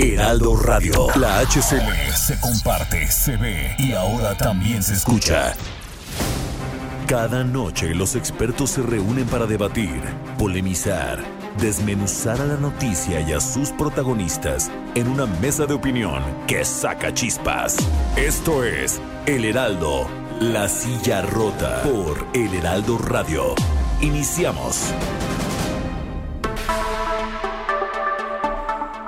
Heraldo Radio. La HCL se comparte, se ve y ahora también se escucha. Cada noche los expertos se reúnen para debatir, polemizar, desmenuzar a la noticia y a sus protagonistas en una mesa de opinión que saca chispas. Esto es El Heraldo, la silla rota por El Heraldo Radio. Iniciamos.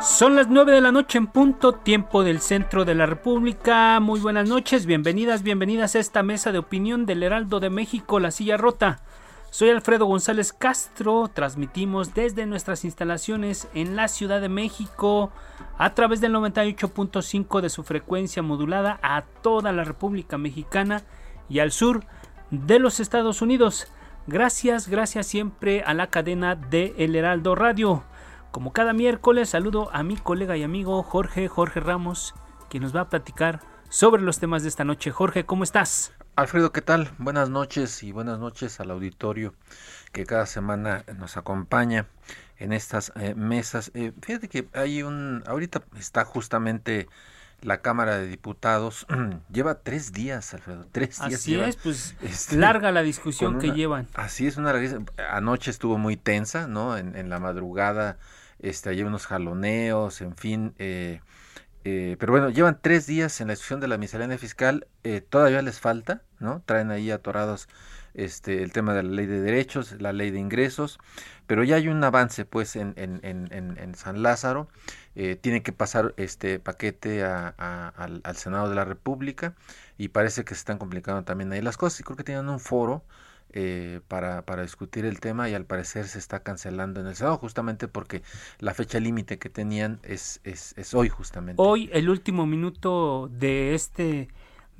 Son las 9 de la noche en punto, tiempo del centro de la República. Muy buenas noches, bienvenidas, bienvenidas a esta mesa de opinión del Heraldo de México, La Silla Rota. Soy Alfredo González Castro, transmitimos desde nuestras instalaciones en la Ciudad de México a través del 98.5 de su frecuencia modulada a toda la República Mexicana y al sur de los Estados Unidos. Gracias, gracias siempre a la cadena de El Heraldo Radio. Como cada miércoles, saludo a mi colega y amigo Jorge, Jorge Ramos, quien nos va a platicar sobre los temas de esta noche. Jorge, ¿cómo estás? Alfredo, ¿qué tal? Buenas noches y buenas noches al auditorio que cada semana nos acompaña en estas eh, mesas. Eh, fíjate que hay un, ahorita está justamente la Cámara de Diputados, lleva tres días, Alfredo, tres días. Así es, pues este, larga la discusión que llevan. Así es, una anoche estuvo muy tensa, ¿no? En, en la madrugada este, hay unos jaloneos, en fin. Eh, eh, pero bueno, llevan tres días en la discusión de la miscelánea fiscal, eh, todavía les falta, ¿no? Traen ahí atorados este, el tema de la ley de derechos, la ley de ingresos, pero ya hay un avance pues en, San Lázaro, tiene que pasar este paquete a, al, Senado de la República y parece que se están complicando también ahí las cosas y creo que tienen un foro eh, para, para discutir el tema y al parecer se está cancelando en el Senado justamente porque la fecha límite que tenían es, es, hoy justamente. Hoy el último minuto de este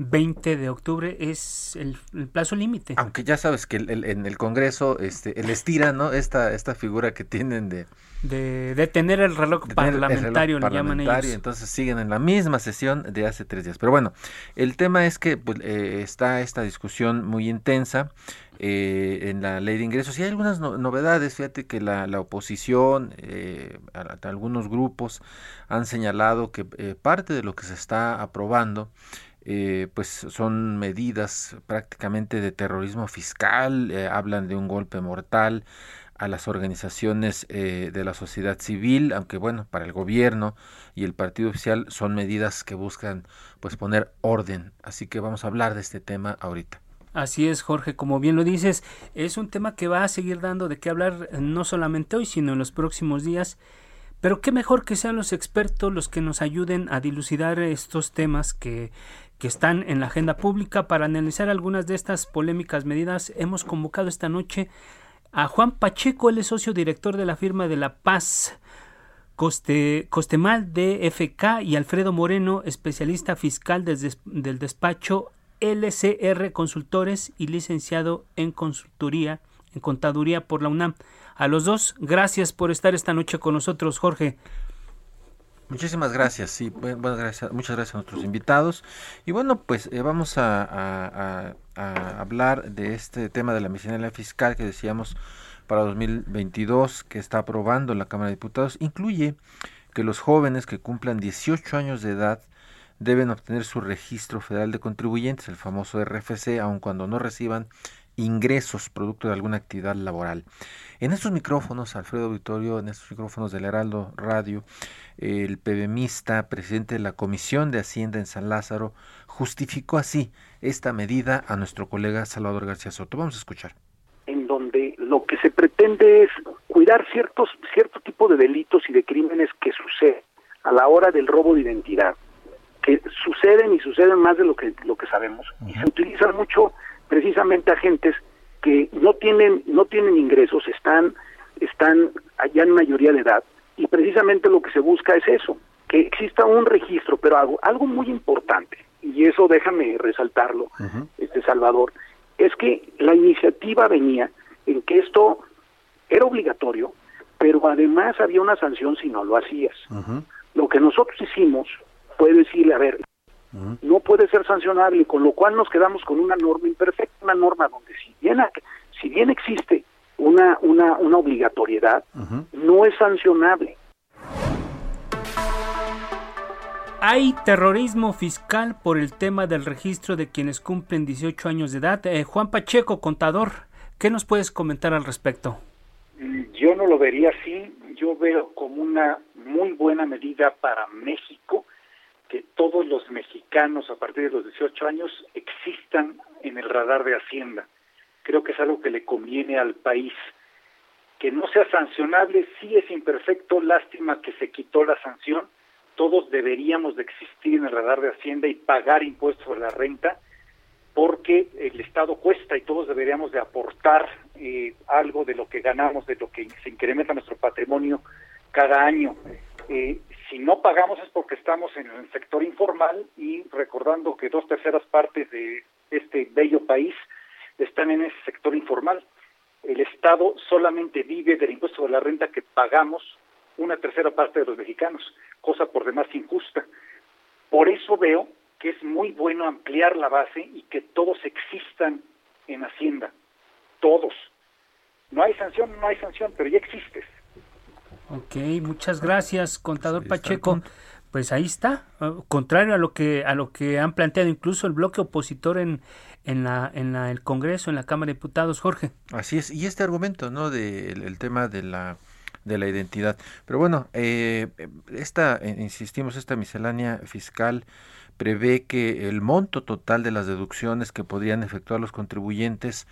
20 de octubre es el, plazo límite. Aunque ya sabes que el, en el Congreso este, el estira, ¿no? Esta, esta figura que tienen de... De, tener el reloj parlamentario, le llaman ellos. Entonces siguen en la misma sesión de hace tres días. Pero bueno, el tema es que pues, eh, está esta discusión muy intensa eh, en la ley de ingresos. Y hay algunas novedades, fíjate que la, la oposición, eh, algunos grupos han señalado que parte de lo que se está aprobando eh, pues son medidas prácticamente de terrorismo fiscal, eh, hablan de un golpe mortal a las organizaciones eh, de la sociedad civil, aunque bueno, para el gobierno y el partido oficial son medidas que buscan pues poner orden. Así que vamos a hablar de este tema ahorita. Así es, Jorge, como bien lo dices, es un tema que va a seguir dando de qué hablar no solamente hoy, sino en los próximos días. Pero qué mejor que sean los expertos los que nos ayuden a dilucidar estos temas que que están en la agenda pública. Para analizar algunas de estas polémicas medidas, hemos convocado esta noche a Juan Pacheco, él es socio director de la firma de La Paz. Coste, Costemal de FK y Alfredo Moreno, especialista fiscal del despacho LCR Consultores y licenciado en consultoría, en contaduría por la UNAM. A los dos, gracias por estar esta noche con nosotros, Jorge. Muchísimas gracias, sí, bueno, gracias, muchas gracias a nuestros invitados. Y bueno, pues eh, vamos a, hablar de este tema de la miscelánea fiscal que decíamos para 2022 que está aprobando la Cámara de Diputados. Incluye que los jóvenes que cumplan 18 años de edad deben obtener su registro federal de contribuyentes, el famoso RFC, aun cuando no reciban ingresos producto de alguna actividad laboral. En estos micrófonos, Alfredo Vittorio, en estos micrófonos del Heraldo Radio, el PBMista, presidente de la Comisión de Hacienda en San Lázaro, justificó así esta medida a nuestro colega Salvador García Soto. Vamos a escuchar. En donde lo que se pretende es cuidar ciertos cierto tipo de delitos y de crímenes que suceden a la hora del robo de identidad, que suceden y suceden más de lo que lo que sabemos y se utilizan mucho precisamente agentes que no tienen no tienen ingresos, están están allá en mayoría de edad y precisamente lo que se busca es eso, que exista un registro, pero algo, algo muy importante, y eso déjame resaltarlo, este Salvador, es que la iniciativa venía en que esto era obligatorio, pero además había una sanción si no lo hacías. Lo que nosotros hicimos fue decirle, a ver, no puede ser sancionable, con lo cual nos quedamos con una norma imperfecta, una norma donde si bien, si bien existe una, una, una obligatoriedad, no es sancionable. Hay terrorismo fiscal por el tema del registro de quienes cumplen 18 años de edad. Eh, Juan Pacheco, contador, ¿qué nos puedes comentar al respecto? Yo no lo vería así. Yo veo como una muy buena medida para México que todos los mexicanos a partir de los 18 años existan en el radar de Hacienda. Creo que es algo que le conviene al país. Que no sea sancionable, sí es imperfecto, lástima que se quitó la sanción, todos deberíamos de existir en el radar de Hacienda y pagar impuestos sobre la renta, porque el Estado cuesta y todos deberíamos de aportar eh, algo de lo que ganamos, de lo que se incrementa nuestro patrimonio cada año. Eh, si no pagamos es porque estamos en el sector informal y recordando que dos terceras partes de este bello país están en ese sector informal. El Estado solamente vive del impuesto sobre la renta que pagamos una tercera parte de los mexicanos, cosa por demás injusta. Por eso veo que es muy bueno ampliar la base y que todos existan en Hacienda, todos. No hay sanción, no hay sanción, pero ya existes. Ok, muchas gracias, contador Pacheco. Pues ahí está, ah, contrario a lo que a lo que han planteado incluso el bloque opositor en en la en la, el Congreso, en la Cámara de Diputados, Jorge. Así es, y este argumento, ¿no? De el tema de la de la identidad. Pero bueno, eh, esta, eh, insistimos, esta miscelánea fiscal prevé que el monto total de las deducciones que podrían efectuar los contribuyentes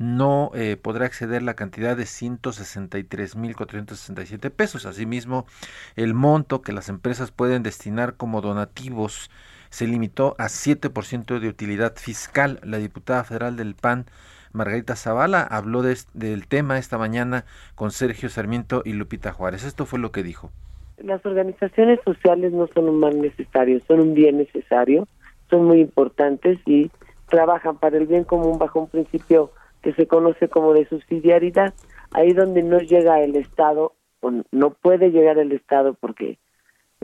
no eh, podrá exceder la cantidad de 163.467 pesos. Asimismo, el monto que las empresas pueden destinar como donativos se limitó a 7% de utilidad fiscal. La diputada federal del PAN, Margarita Zavala habló del tema esta mañana con Sergio Sarmiento y Lupita Juárez. Esto fue lo que dijo. Las organizaciones sociales no son un mal necesario, son un bien necesario, son muy importantes y trabajan para el bien común bajo un principio que se conoce como de subsidiariedad. Ahí donde no llega el Estado, o no puede llegar el Estado porque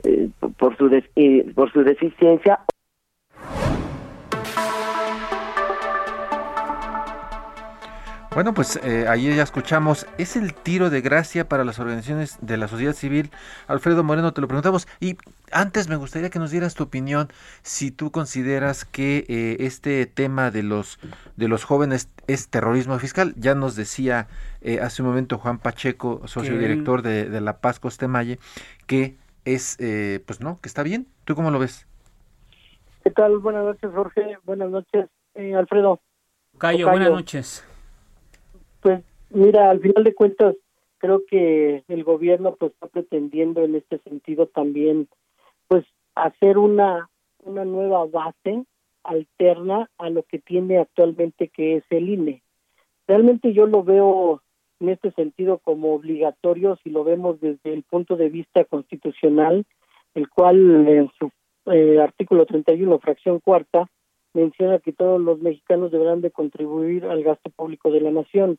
eh, por su eh, por su deficiencia Bueno, pues eh, ahí ya escuchamos, es el tiro de gracia para las organizaciones de la sociedad civil. Alfredo Moreno, te lo preguntamos. Y antes me gustaría que nos dieras tu opinión si tú consideras que eh, este tema de los, de los jóvenes es terrorismo fiscal. Ya nos decía eh, hace un momento Juan Pacheco, socio director de, de, La Paz Costemalle, que es, eh, pues no, que está bien. ¿Tú cómo lo ves? ¿Qué tal? Buenas noches, Jorge. Buenas noches, Alfredo. Cayo, buenas noches. Pues mira, al final de cuentas, creo que el gobierno pues está pretendiendo en este sentido también pues hacer una una nueva base alterna a lo que tiene actualmente que es el INE. Realmente yo lo veo en este sentido como obligatorio si lo vemos desde el punto de vista constitucional, el cual en su eh, artículo 31, fracción cuarta, menciona que todos los mexicanos deberán de contribuir al gasto público de la nación.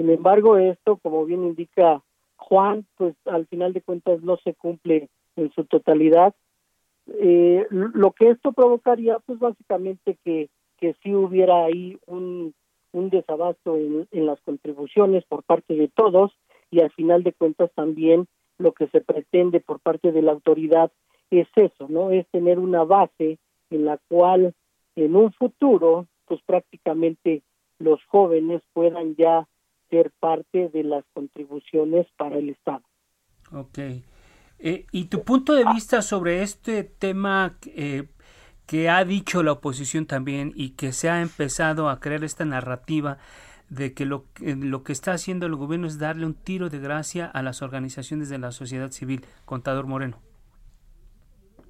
Sin embargo, esto, como bien indica Juan, pues al final de cuentas no se cumple en su totalidad. Eh, lo que esto provocaría, pues básicamente que, que sí hubiera ahí un, un desabasto en, en las contribuciones por parte de todos y al final de cuentas también lo que se pretende por parte de la autoridad es eso, ¿no? Es tener una base en la cual en un futuro, pues prácticamente los jóvenes puedan ya ser parte de las contribuciones para el Estado. Ok. Eh, ¿Y tu punto de vista sobre este tema eh, que ha dicho la oposición también y que se ha empezado a crear esta narrativa de que lo, lo que está haciendo el gobierno es darle un tiro de gracia a las organizaciones de la sociedad civil? Contador Moreno.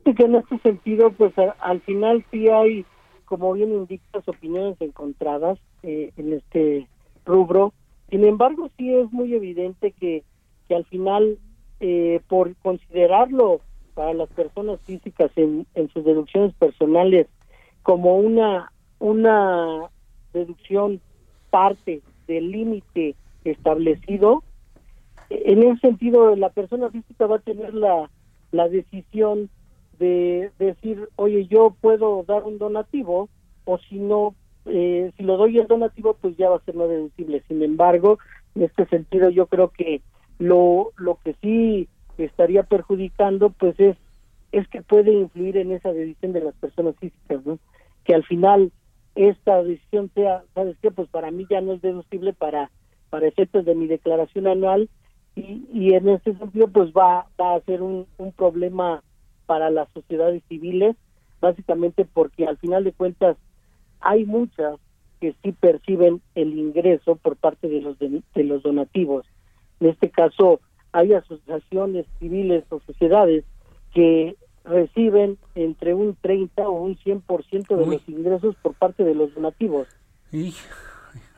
Que en este sentido, pues al final sí hay, como bien indicas, opiniones encontradas eh, en este rubro Sin embargo, sí es muy evidente que, que al final, eh, por considerarlo para las personas físicas en, en sus deducciones personales como una, una deducción parte del límite establecido, en ese sentido la persona física va a tener la, la decisión de decir, oye, yo puedo dar un donativo o si no, eh, si lo doy el donativo, pues ya va a ser no deducible. Sin embargo, en este sentido yo creo que lo, lo que sí estaría perjudicando, pues es, es que puede influir en esa decisión de las personas físicas, ¿no? Que al final esta decisión sea, ¿sabes qué? Pues para mí ya no es deducible para, para efectos de mi declaración anual y, y en ese sentido pues va, va a ser un, un problema para las sociedades civiles, básicamente porque al final de cuentas hay muchas que sí perciben el ingreso por parte de los de, los donativos. En este caso hay asociaciones civiles o sociedades que reciben entre un 30 o un 100% de los ingresos por parte de los donativos. Y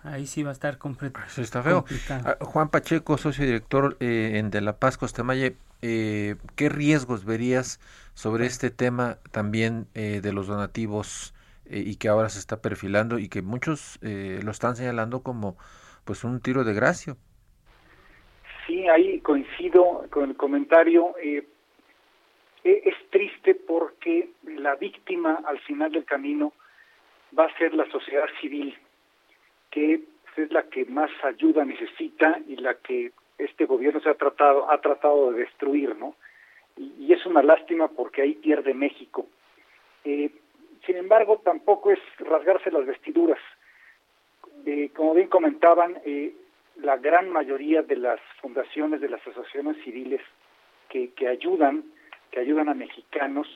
ahí sí va a estar completo. está feo. Ah, Juan Pacheco, socio director eh, en De La Paz, Costemalle, eh, ¿qué riesgos verías sobre este tema también eh, de los donativos eh, y que ahora se está perfilando y que muchos eh, lo están señalando como pues un tiro de gracia. Sí, ahí coincido con el comentario. E, es triste porque la víctima al final del camino va a ser la sociedad civil, que es la que más ayuda necesita y la que este gobierno se ha tratado ha tratado de destruir, ¿no? y, es una lástima porque ahí pierde México. Eh, sin embargo, tampoco es rasgarse las vestiduras. Eh, como bien comentaban, eh, la gran mayoría de las fundaciones, de las asociaciones civiles que, que ayudan, que ayudan a mexicanos,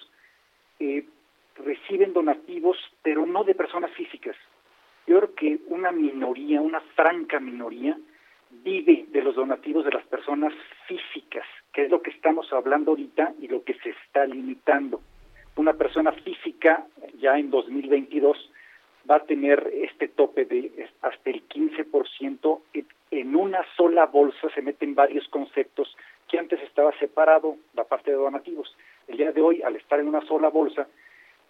reciben donativos, pero no de personas físicas. Yo creo que una minoría, una franca minoría, vive de los donativos de las personas físicas, que es lo que estamos hablando ahorita y lo que se está limitando. Una persona física ya en 2022 va a tener este tope de hasta el 15%. En una sola bolsa se meten varios conceptos que antes estaba separado la parte de donativos. El día de hoy, al estar en una sola bolsa,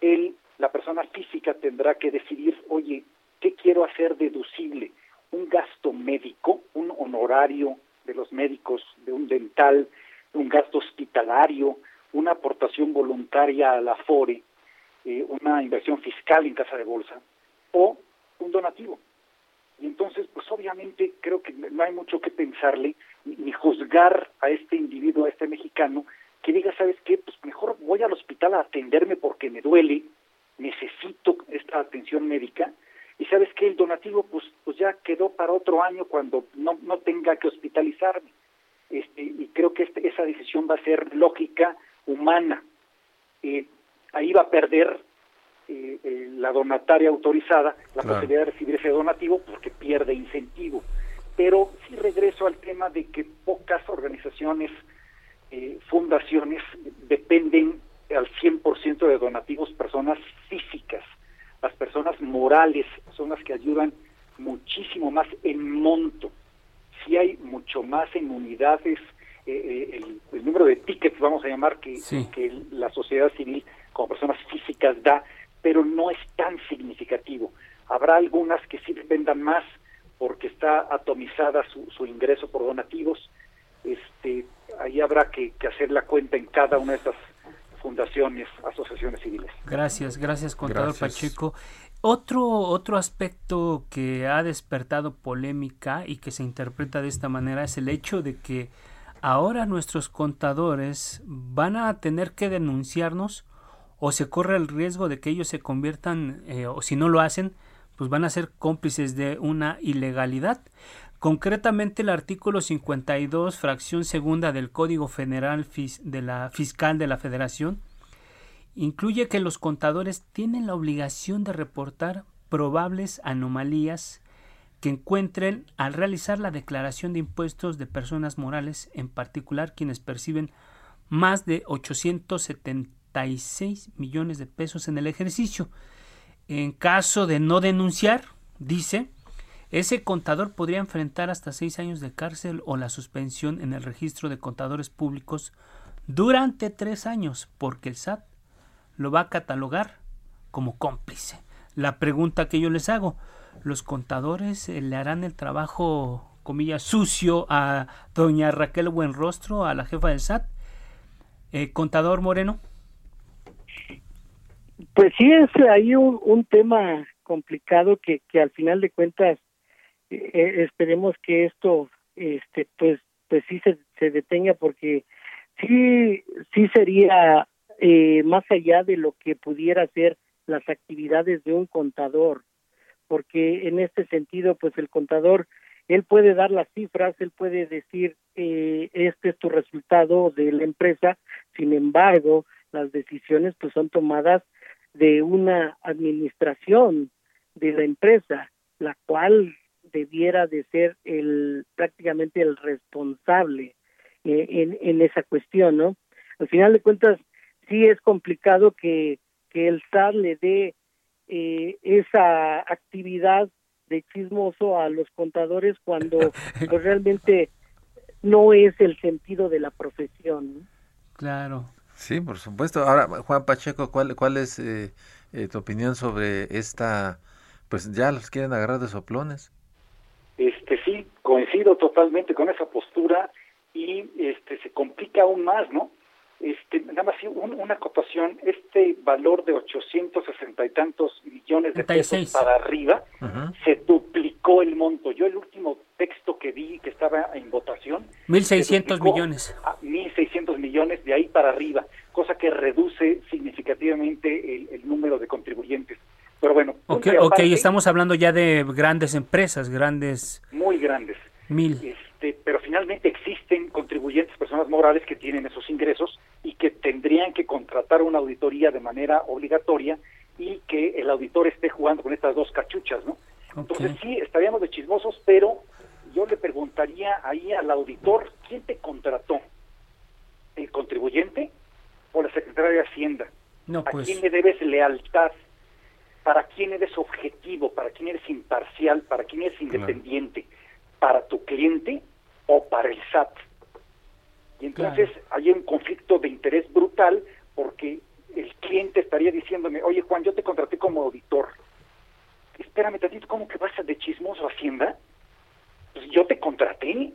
él, la persona física tendrá que decidir, oye, ¿qué quiero hacer deducible? un gasto médico, un honorario de los médicos, de un dental, un gasto hospitalario, una aportación voluntaria a la FORE, eh, una inversión fiscal en casa de bolsa o un donativo. Y entonces, pues obviamente creo que no hay mucho que pensarle ni juzgar a este individuo, a este mexicano, que diga, ¿sabes qué? Pues mejor voy al hospital a atenderme porque me duele, necesito esta atención médica, y sabes que el donativo pues pues ya quedó para otro año cuando no, no tenga que hospitalizarme este, y creo que este, esa decisión va a ser lógica humana. Eh, ahí va a perder eh, eh, la donataria autorizada la posibilidad de recibir ese donativo porque pierde incentivo. Pero sí regreso al tema de que pocas organizaciones fundaciones dependen al 100% de donativos personas físicas. Las personas morales son las que ayudan muchísimo más en monto. Si hay mucho más en unidades, eh, eh, el, número de tickets, vamos a llamar, que, que la sociedad civil como personas físicas da, pero no es tan significativo. Habrá algunas que sí dependan más porque está atomizada su, su ingreso por donativos. Este, ahí habrá que, que hacer la cuenta en cada una de estas fundaciones, asociaciones civiles. Gracias, gracias, contador Pacheco. Otro, otro aspecto que ha despertado polémica y que se interpreta de esta manera es el hecho de que ahora nuestros contadores van a tener que denunciarnos o se corre el riesgo de que ellos se conviertan, eh, o si no lo hacen, pues van a ser cómplices de una ilegalidad. Concretamente el artículo 52, fracción segunda del Código Federal de la Fiscal de la Federación, incluye que los contadores tienen la obligación de reportar probables anomalías que encuentren al realizar la declaración de impuestos de personas morales, en particular quienes perciben más de 876 millones de pesos en el ejercicio. En caso de no denunciar, dice, ese contador podría enfrentar hasta seis años de cárcel o la suspensión en el registro de contadores públicos durante tres años, porque el SAT lo va a catalogar como cómplice. La pregunta que yo les hago, ¿los contadores eh, le harán el trabajo, comillas, sucio a doña Raquel Buenrostro, a la jefa del SAT? Eh, contador Moreno. Pues sí, es ahí un, tema complicado que, que al final de cuentas eh, eh, esperemos que esto este pues pues sí se, se detenga porque sí sí sería eh, más allá de lo que pudiera ser las actividades de un contador porque en este sentido pues el contador él puede dar las cifras él puede decir eh, este es tu resultado de la empresa sin embargo las decisiones pues son tomadas de una administración de la empresa la cual debiera de ser el prácticamente el responsable eh, en, en esa cuestión, ¿no? Al final de cuentas, sí es complicado que, que el SAT le dé eh, esa actividad de chismoso a los contadores cuando pues, realmente no es el sentido de la profesión. Claro. Sí, por supuesto. Ahora, Juan Pacheco, ¿cuál, cuál es eh, tu opinión sobre esta? Pues ya los quieren agarrar de soplones. Este sí, coincido totalmente con esa postura y este se complica aún más, ¿no? Este, nada más una acotación, este valor de 860 y tantos millones de pesos para arriba se duplicó el monto. Yo el último texto que vi que estaba en votación 1600 millones. A 1600 millones de ahí para arriba, cosa que reduce significativamente el, el número de contribuyentes. Pero bueno. Ok, estamos hablando ya de grandes empresas, grandes. Muy grandes. Mil. Este, pero finalmente existen contribuyentes, personas morales que tienen esos ingresos y que tendrían que contratar una auditoría de manera obligatoria y que el auditor esté jugando con estas dos cachuchas, ¿no? Entonces sí, estaríamos de chismosos, pero yo le preguntaría ahí al auditor, ¿quién te contrató? ¿El contribuyente o la Secretaría de Hacienda? No, ¿A pues quién le debes lealtad? para quién eres objetivo, para quién eres imparcial, para quién eres independiente, para tu cliente o para el SAT. Y entonces hay un conflicto de interés brutal porque el cliente estaría diciéndome, oye Juan, yo te contraté como auditor. Espérame tantito, ¿cómo que vas a de chismoso Hacienda? Pues yo te contraté.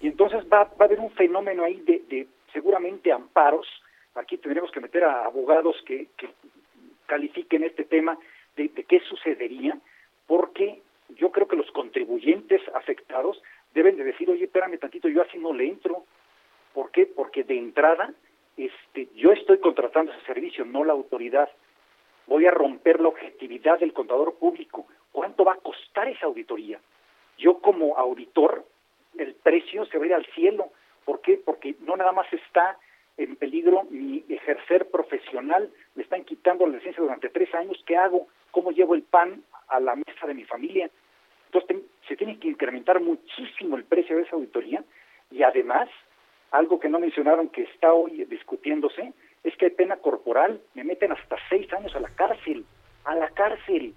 Y entonces va, va a haber un fenómeno ahí de, de seguramente amparos. Aquí tendremos que meter a abogados que, que califiquen este tema de, qué sucedería, porque yo creo que los contribuyentes afectados deben de decir, oye, espérame tantito, yo así no le entro. ¿Por qué? Porque de entrada, este, yo estoy contratando ese servicio, no la autoridad. Voy a romper la objetividad del contador público. ¿Cuánto va a costar esa auditoría? Yo como auditor, el precio se va a ir al cielo. ¿Por qué? Porque no nada más está en peligro mi ejercer profesional, me están quitando la licencia durante tres años, ¿qué hago? ¿Cómo llevo el pan a la mesa de mi familia? Entonces se tiene que incrementar muchísimo el precio de esa auditoría y además, algo que no mencionaron que está hoy discutiéndose, es que hay pena corporal, me meten hasta seis años a la cárcel, a la cárcel.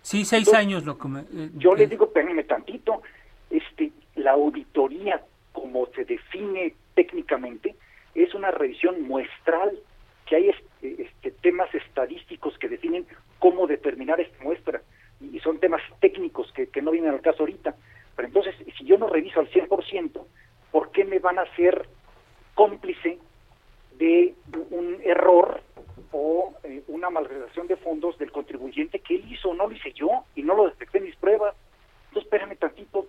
Sí, seis años lo que eh, Yo les eh. digo, espérenme tantito, este, la auditoría, como se define técnicamente, es una revisión muestral, que hay este, este, temas estadísticos que definen cómo determinar esta muestra, y son temas técnicos que, que no vienen al caso ahorita. Pero entonces, si yo no reviso al 100%, ¿por qué me van a hacer cómplice de un error o eh, una malversación de fondos del contribuyente que él hizo, no lo hice yo y no lo detecté en mis pruebas? Entonces, espérame tantito,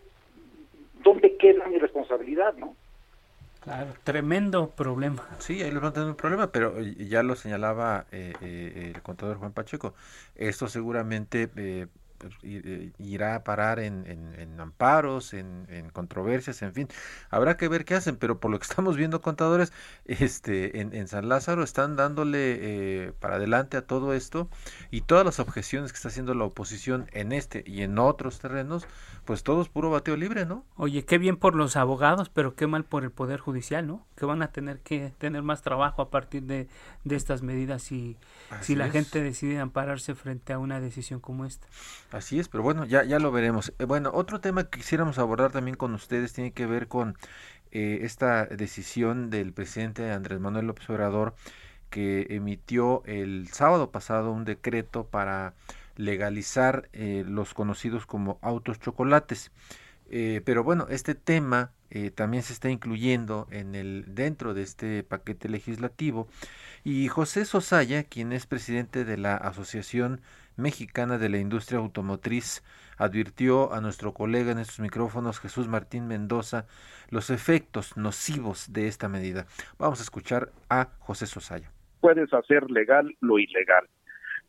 ¿dónde queda mi responsabilidad, no? Claro, tremendo problema. Sí, ahí les van a tener un problema, pero ya lo señalaba eh, eh, el contador Juan Pacheco. Esto seguramente irá a parar en, amparos, en, en, controversias, en fin. Habrá que ver qué hacen, pero por lo que estamos viendo, contadores, este, en, San Lázaro están dándole para adelante a todo esto y todas las objeciones que está haciendo la oposición en este y en otros terrenos, pues todo es puro bateo libre, ¿no? Oye, qué bien por los abogados, pero qué mal por el Poder Judicial, ¿no? Que van a tener que tener más trabajo a partir de, de estas medidas si, si la gente decide ampararse frente a una decisión como esta. Así es, pero bueno, ya, ya lo veremos. Eh, bueno, otro tema que quisiéramos abordar también con ustedes tiene que ver con eh, esta decisión del presidente Andrés Manuel López Obrador que emitió el sábado pasado un decreto para legalizar eh, los conocidos como autos chocolates. Eh, pero bueno, este tema eh, también se está incluyendo en el dentro de este paquete legislativo y José Sosaya, quien es presidente de la Asociación Mexicana de la Industria Automotriz, advirtió a nuestro colega en estos micrófonos, Jesús Martín Mendoza, los efectos nocivos de esta medida. Vamos a escuchar a José Sosaya. Puedes hacer legal lo ilegal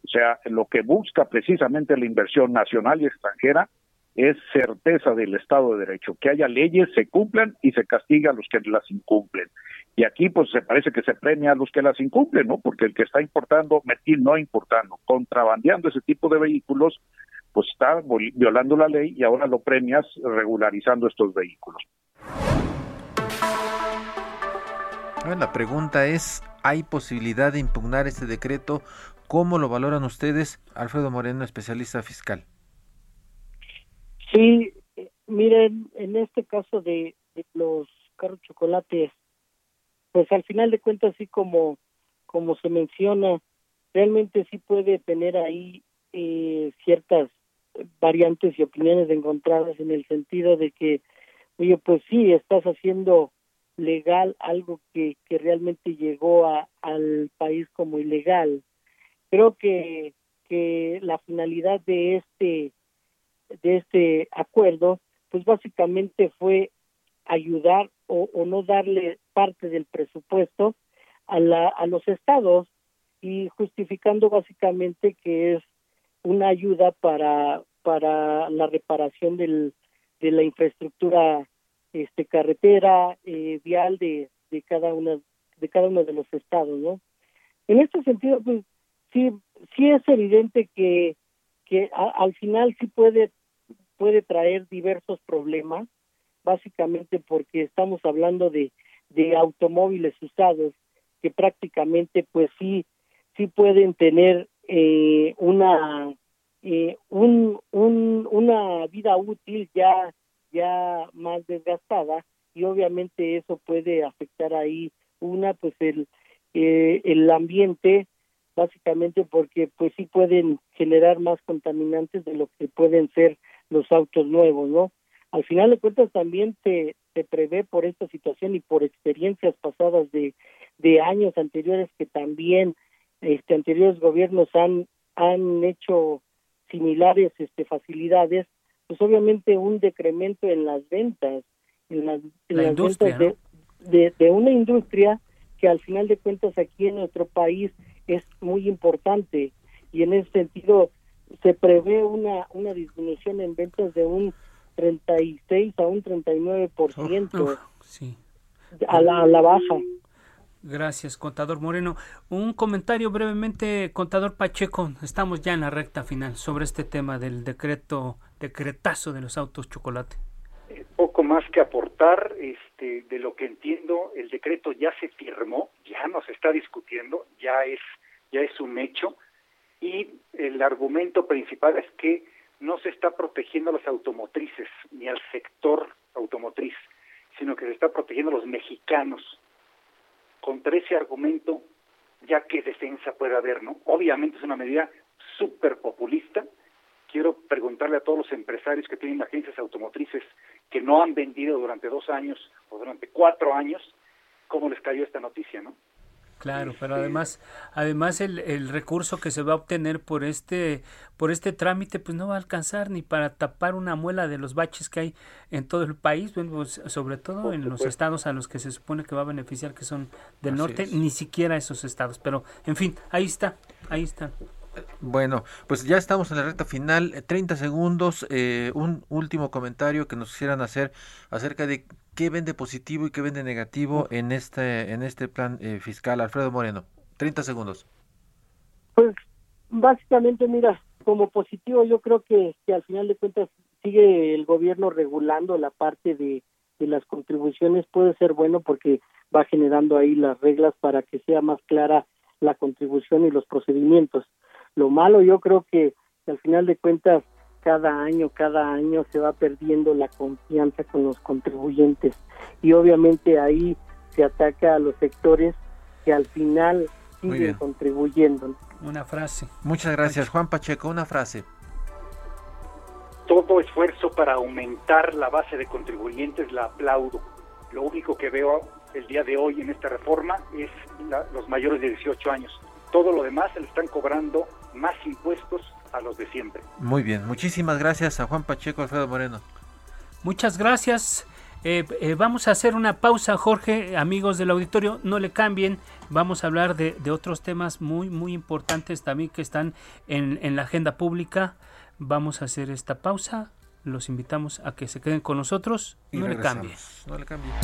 o sea, lo que busca precisamente la inversión nacional y extranjera es certeza del Estado de Derecho, que haya leyes, se cumplan y se castiga a los que las incumplen. Y aquí pues se parece que se premia a los que las incumplen, ¿no? Porque el que está importando, metir no importando, contrabandeando ese tipo de vehículos, pues está violando la ley y ahora lo premias regularizando estos vehículos. La pregunta es, ¿hay posibilidad de impugnar este decreto ¿Cómo lo valoran ustedes, Alfredo Moreno, especialista fiscal? Sí, eh, miren, en este caso de, los carros chocolates, pues al final de cuentas, así como, como se menciona, realmente sí puede tener ahí eh, ciertas variantes y opiniones encontradas en el sentido de que, oye, pues sí, estás haciendo legal algo que, que realmente llegó a, al país como ilegal creo que, que la finalidad de este de este acuerdo pues básicamente fue ayudar o, no darle parte del presupuesto a, la, a los estados y justificando básicamente que es una ayuda para para la reparación del, de la infraestructura este carretera eh, vial de, de cada una de cada uno de los estados no en este sentido pues sí, sí es evidente que, que al final sí puede, puede traer diversos problemas, básicamente porque estamos hablando de, de automóviles usados que prácticamente pues sí, sí pueden tener eh, una eh, un, un, una vida útil ya ya más desgastada y obviamente eso puede afectar ahí una pues el eh, el ambiente básicamente porque pues sí pueden generar más contaminantes de lo que pueden ser los autos nuevos, ¿no? Al final de cuentas también se, se prevé por esta situación y por experiencias pasadas de, de años anteriores que también este anteriores gobiernos han han hecho similares este facilidades, pues obviamente un decremento en las ventas, en las, ventas de, de, de una industria que al final de cuentas aquí en nuestro país es muy importante y en ese sentido se prevé una, una disminución en ventas de un 36 a un 39% por ciento sí. a, la, a la baja. Gracias, contador Moreno. Un comentario brevemente, contador Pacheco. Estamos ya en la recta final sobre este tema del decreto, decretazo de los autos chocolate. Poco más que aportar, este, de lo que entiendo, el decreto ya se firmó, ya no se está discutiendo, ya es ya es un hecho y el argumento principal es que no se está protegiendo a las automotrices ni al sector automotriz, sino que se está protegiendo a los mexicanos. Contra ese argumento, ya que defensa puede haber, ¿no? Obviamente es una medida súper populista. Quiero preguntarle a todos los empresarios que tienen agencias automotrices que no han vendido durante dos años o durante cuatro años, cómo les cayó esta noticia, ¿no? Claro, pero además, además el, el, recurso que se va a obtener por este, por este trámite, pues no va a alcanzar ni para tapar una muela de los baches que hay en todo el país, pues, sobre todo en los estados a los que se supone que va a beneficiar, que son del norte, ni siquiera esos estados. Pero, en fin, ahí está, ahí está. Bueno, pues ya estamos en la recta final. 30 segundos. Eh, un último comentario que nos quisieran hacer acerca de qué vende positivo y qué vende negativo en este, en este plan eh, fiscal. Alfredo Moreno, 30 segundos. Pues básicamente, mira, como positivo yo creo que, que al final de cuentas sigue el gobierno regulando la parte de, de las contribuciones puede ser bueno porque va generando ahí las reglas para que sea más clara la contribución y los procedimientos. Lo malo yo creo que al final de cuentas cada año, cada año se va perdiendo la confianza con los contribuyentes y obviamente ahí se ataca a los sectores que al final siguen contribuyendo. Una frase. Muchas gracias, Juan Pacheco. Una frase. Todo esfuerzo para aumentar la base de contribuyentes la aplaudo. Lo único que veo el día de hoy en esta reforma es los mayores de 18 años. Todo lo demás se le están cobrando más impuestos a los de siempre. Muy bien, muchísimas gracias a Juan Pacheco, Alfredo Moreno. Muchas gracias. Eh, eh, vamos a hacer una pausa, Jorge, amigos del auditorio, no le cambien, vamos a hablar de, otros temas muy, muy importantes también que están en, en, la agenda pública. Vamos a hacer esta pausa, los invitamos a que se queden con nosotros, no le cambien. No le cambien.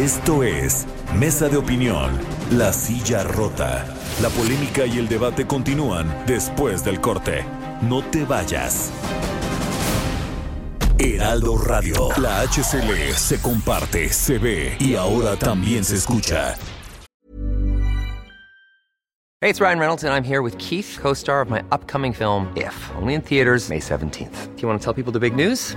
Esto es Mesa de Opinión, La Silla Rota. La polémica y el debate continúan después del corte. No te vayas. Heraldo Radio, la HCL se comparte, se ve y ahora también se escucha. Hey, it's Ryan Reynolds and I'm here with Keith, co-star of my upcoming film If, only in theaters May 17th. Do you want to tell people the big news?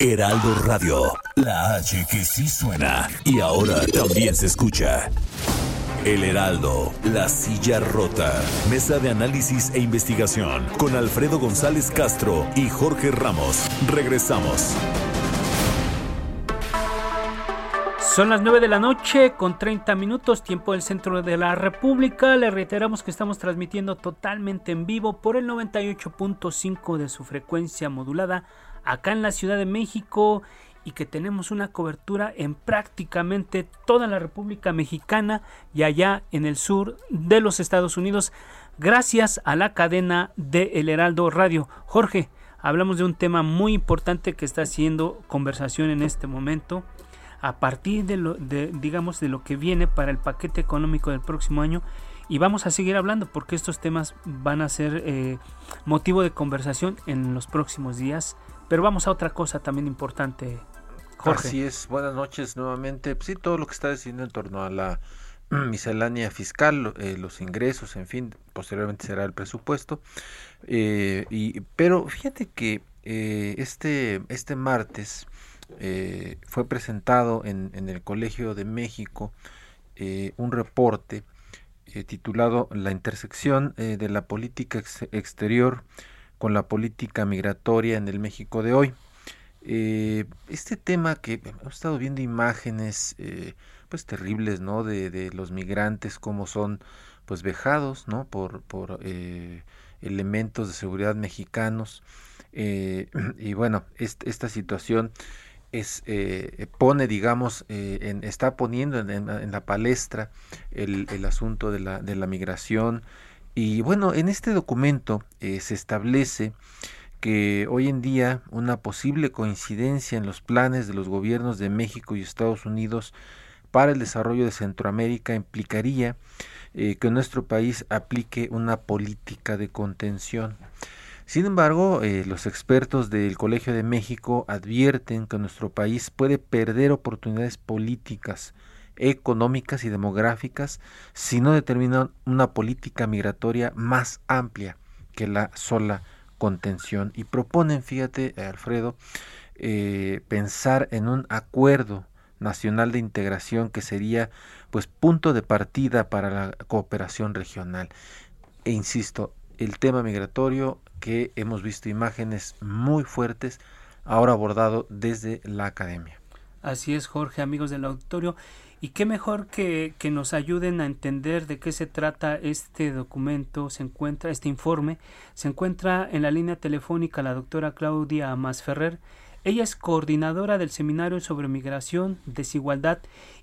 Heraldo Radio, la H que sí suena y ahora también se escucha. El Heraldo, la silla rota. Mesa de análisis e investigación con Alfredo González Castro y Jorge Ramos. Regresamos. Son las 9 de la noche con 30 minutos, tiempo del centro de la República. Le reiteramos que estamos transmitiendo totalmente en vivo por el 98.5 de su frecuencia modulada acá en la Ciudad de México y que tenemos una cobertura en prácticamente toda la República Mexicana y allá en el sur de los Estados Unidos, gracias a la cadena de El Heraldo Radio. Jorge, hablamos de un tema muy importante que está haciendo conversación en este momento a partir de lo digamos de lo que viene para el paquete económico del próximo año y vamos a seguir hablando porque estos temas van a ser eh, motivo de conversación en los próximos días pero vamos a otra cosa también importante, Jorge. Así es, buenas noches nuevamente. Pues sí, todo lo que está diciendo en torno a la miscelánea fiscal, eh, los ingresos, en fin, posteriormente será el presupuesto. Eh, y, pero fíjate que eh, este, este martes fue presentado en, en, el Colegio de México un reporte titulado La intersección de la política exterior con la política migratoria en el México de hoy. Eh, este tema que hemos estado viendo imágenes eh, pues terribles no de, de, los migrantes como son pues vejados no por, por eh, elementos de seguridad mexicanos. Y bueno esta situación es, pone digamos en, está poniendo en, en, la palestra el, el asunto de la, de la migración y bueno, en este documento eh, se establece que hoy en día una posible coincidencia en los planes de los gobiernos de México y Estados Unidos para el desarrollo de Centroamérica implicaría eh, que nuestro país aplique una política de contención. Sin embargo, eh, los expertos del Colegio de México advierten que nuestro país puede perder oportunidades políticas económicas y demográficas si no determinan una política migratoria más amplia que la sola contención y proponen, fíjate Alfredo, eh, pensar en un acuerdo nacional de integración que sería pues punto de partida para la cooperación regional. E insisto, el tema migratorio que hemos visto imágenes muy fuertes, ahora abordado desde la academia. Así es, Jorge, amigos del auditorio. Y qué mejor que, que, nos ayuden a entender de qué se trata este documento, se encuentra, este informe, se encuentra en la línea telefónica la doctora Claudia Masferrer. Ella es coordinadora del Seminario sobre Migración, Desigualdad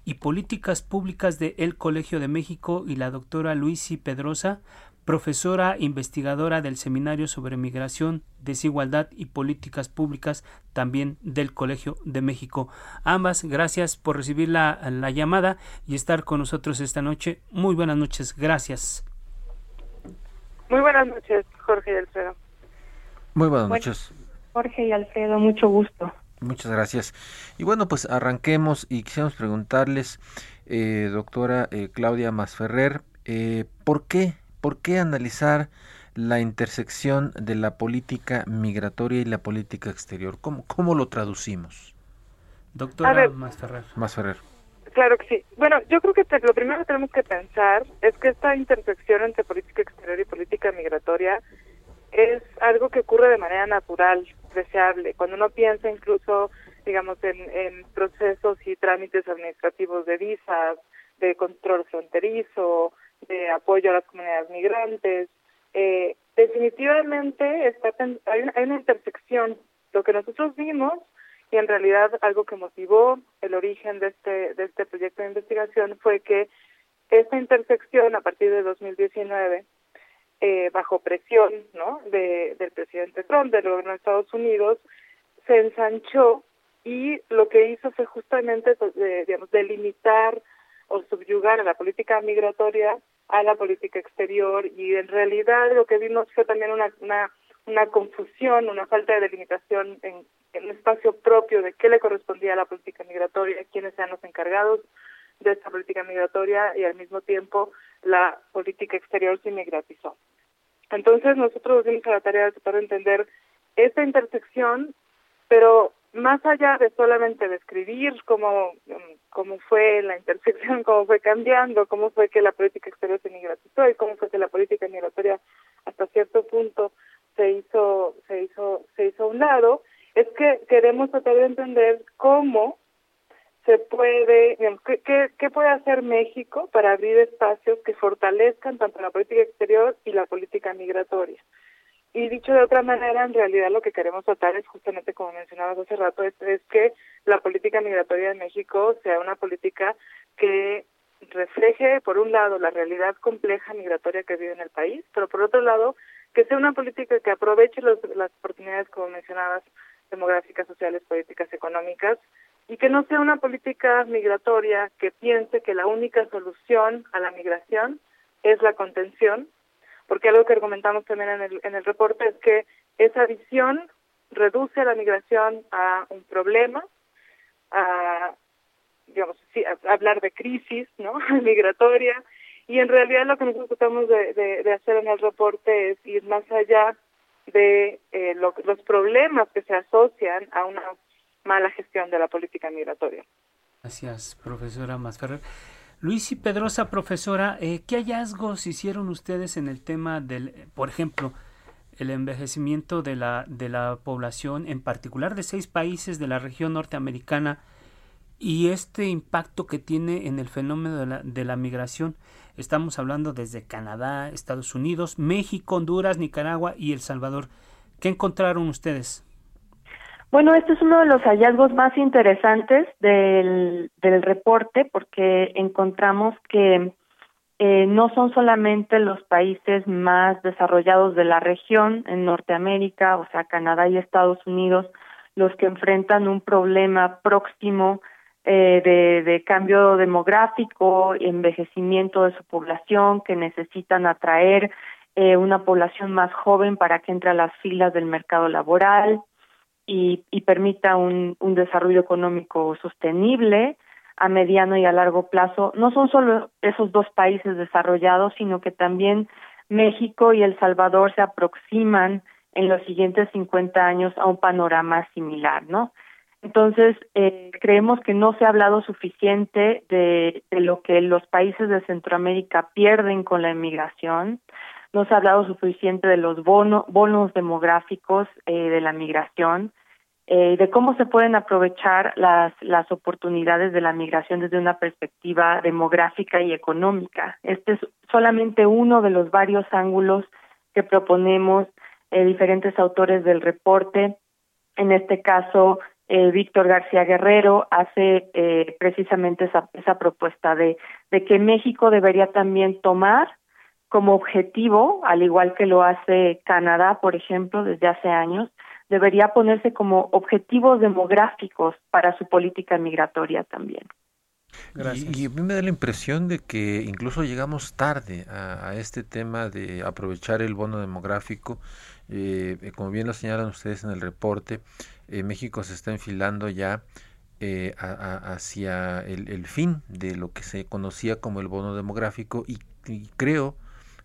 y Políticas Públicas de El Colegio de México y la doctora Luisi Pedrosa, profesora investigadora del Seminario sobre Migración, Desigualdad y Políticas Públicas, también del Colegio de México. Ambas, gracias por recibir la, la llamada y estar con nosotros esta noche. Muy buenas noches, gracias. Muy buenas noches, Jorge y Alfredo. Muy buenas noches. Jorge y Alfredo, mucho gusto. Muchas gracias. Y bueno, pues arranquemos y quisiéramos preguntarles, eh, doctora eh, Claudia Masferrer, eh, ¿por qué ¿por qué analizar la intersección de la política migratoria y la política exterior? ¿Cómo, cómo lo traducimos? Doctora Masferrer. Masferrer. Claro que sí. Bueno, yo creo que lo primero que tenemos que pensar es que esta intersección entre política exterior y política migratoria es algo que ocurre de manera natural, deseable. Cuando uno piensa incluso, digamos, en, en procesos y trámites administrativos de visas, de control fronterizo, de apoyo a las comunidades migrantes. Eh, definitivamente está, hay, una, hay una intersección. Lo que nosotros vimos y en realidad algo que motivó el origen de este, de este proyecto de investigación fue que esta intersección a partir de 2019, eh, bajo presión ¿no? de, del presidente Trump, del gobierno de Estados Unidos, se ensanchó y lo que hizo fue justamente pues, digamos, delimitar o subyugar a la política migratoria a la política exterior y en realidad lo que vimos fue también una, una, una confusión, una falta de delimitación en, en espacio propio de qué le correspondía a la política migratoria, quiénes sean los encargados de esta política migratoria y al mismo tiempo la política exterior se inmigratizó. Entonces nosotros dimos a la tarea de tratar de entender esta intersección, pero más allá de solamente describir cómo, cómo fue la intersección, cómo fue cambiando, cómo fue que la política exterior se migratizó y cómo fue que la política migratoria hasta cierto punto se hizo, se hizo, se hizo a un lado, es que queremos tratar de entender cómo se puede, qué, qué, qué puede hacer México para abrir espacios que fortalezcan tanto la política exterior y la política migratoria. Y dicho de otra manera, en realidad lo que queremos tratar es justamente, como mencionabas hace rato, es, que la política migratoria de México sea una política que refleje, por un lado, la realidad compleja migratoria que vive en el país, pero por otro lado, que sea una política que aproveche los, las oportunidades, como mencionabas, demográficas, sociales, políticas, económicas, y que no sea una política migratoria que piense que la única solución a la migración es la contención porque algo que argumentamos también en el, en el reporte es que esa visión reduce la migración a un problema, a, digamos, sí, a hablar de crisis ¿no? migratoria, y en realidad lo que nosotros tratamos de, de, hacer en el reporte es ir más allá de eh, los problemas que se asocian a una mala gestión de la política migratoria. Gracias, profesora Masferrer. Luis y Pedrosa, profesora, eh, ¿qué hallazgos hicieron ustedes en el tema del, por ejemplo, el envejecimiento de la, de la población, en particular de seis países de la región norteamericana, y este impacto que tiene en el fenómeno de la, de la migración? Estamos hablando desde Canadá, Estados Unidos, México, Honduras, Nicaragua y El Salvador. ¿Qué encontraron ustedes? Bueno, este es uno de los hallazgos más interesantes del, del reporte porque encontramos que eh, no son solamente los países más desarrollados de la región, en Norteamérica, o sea, Canadá y Estados Unidos, los que enfrentan un problema próximo eh, de, de cambio demográfico, envejecimiento de su población, que necesitan atraer eh, una población más joven para que entre a las filas del mercado laboral, y, y permita un, desarrollo económico sostenible a mediano y a largo plazo. No son solo esos dos países desarrollados, sino que también México y El Salvador se aproximan en los siguientes 50 años a un panorama similar, ¿no? Entonces, eh, creemos que no se ha hablado suficiente de, de, lo que los países de Centroamérica pierden con la inmigración, no se ha hablado suficiente de los bono, bonos demográficos eh, de la migración, eh, de cómo se pueden aprovechar las, las oportunidades de la migración desde una perspectiva demográfica y económica. Este es solamente uno de los varios ángulos que proponemos eh, diferentes autores del reporte. En este caso, eh, Víctor García Guerrero hace eh, precisamente esa, esa propuesta de, de que México debería también tomar como objetivo, al igual que lo hace Canadá, por ejemplo, desde hace años, debería ponerse como objetivos demográficos para su política migratoria también. Y, a mí me da la impresión de que incluso llegamos tarde a, este tema de aprovechar el bono demográfico. Eh, eh, como bien lo señalan ustedes en el reporte, eh, México se está enfilando ya hacia el, fin de lo que se conocía como el bono demográfico y creo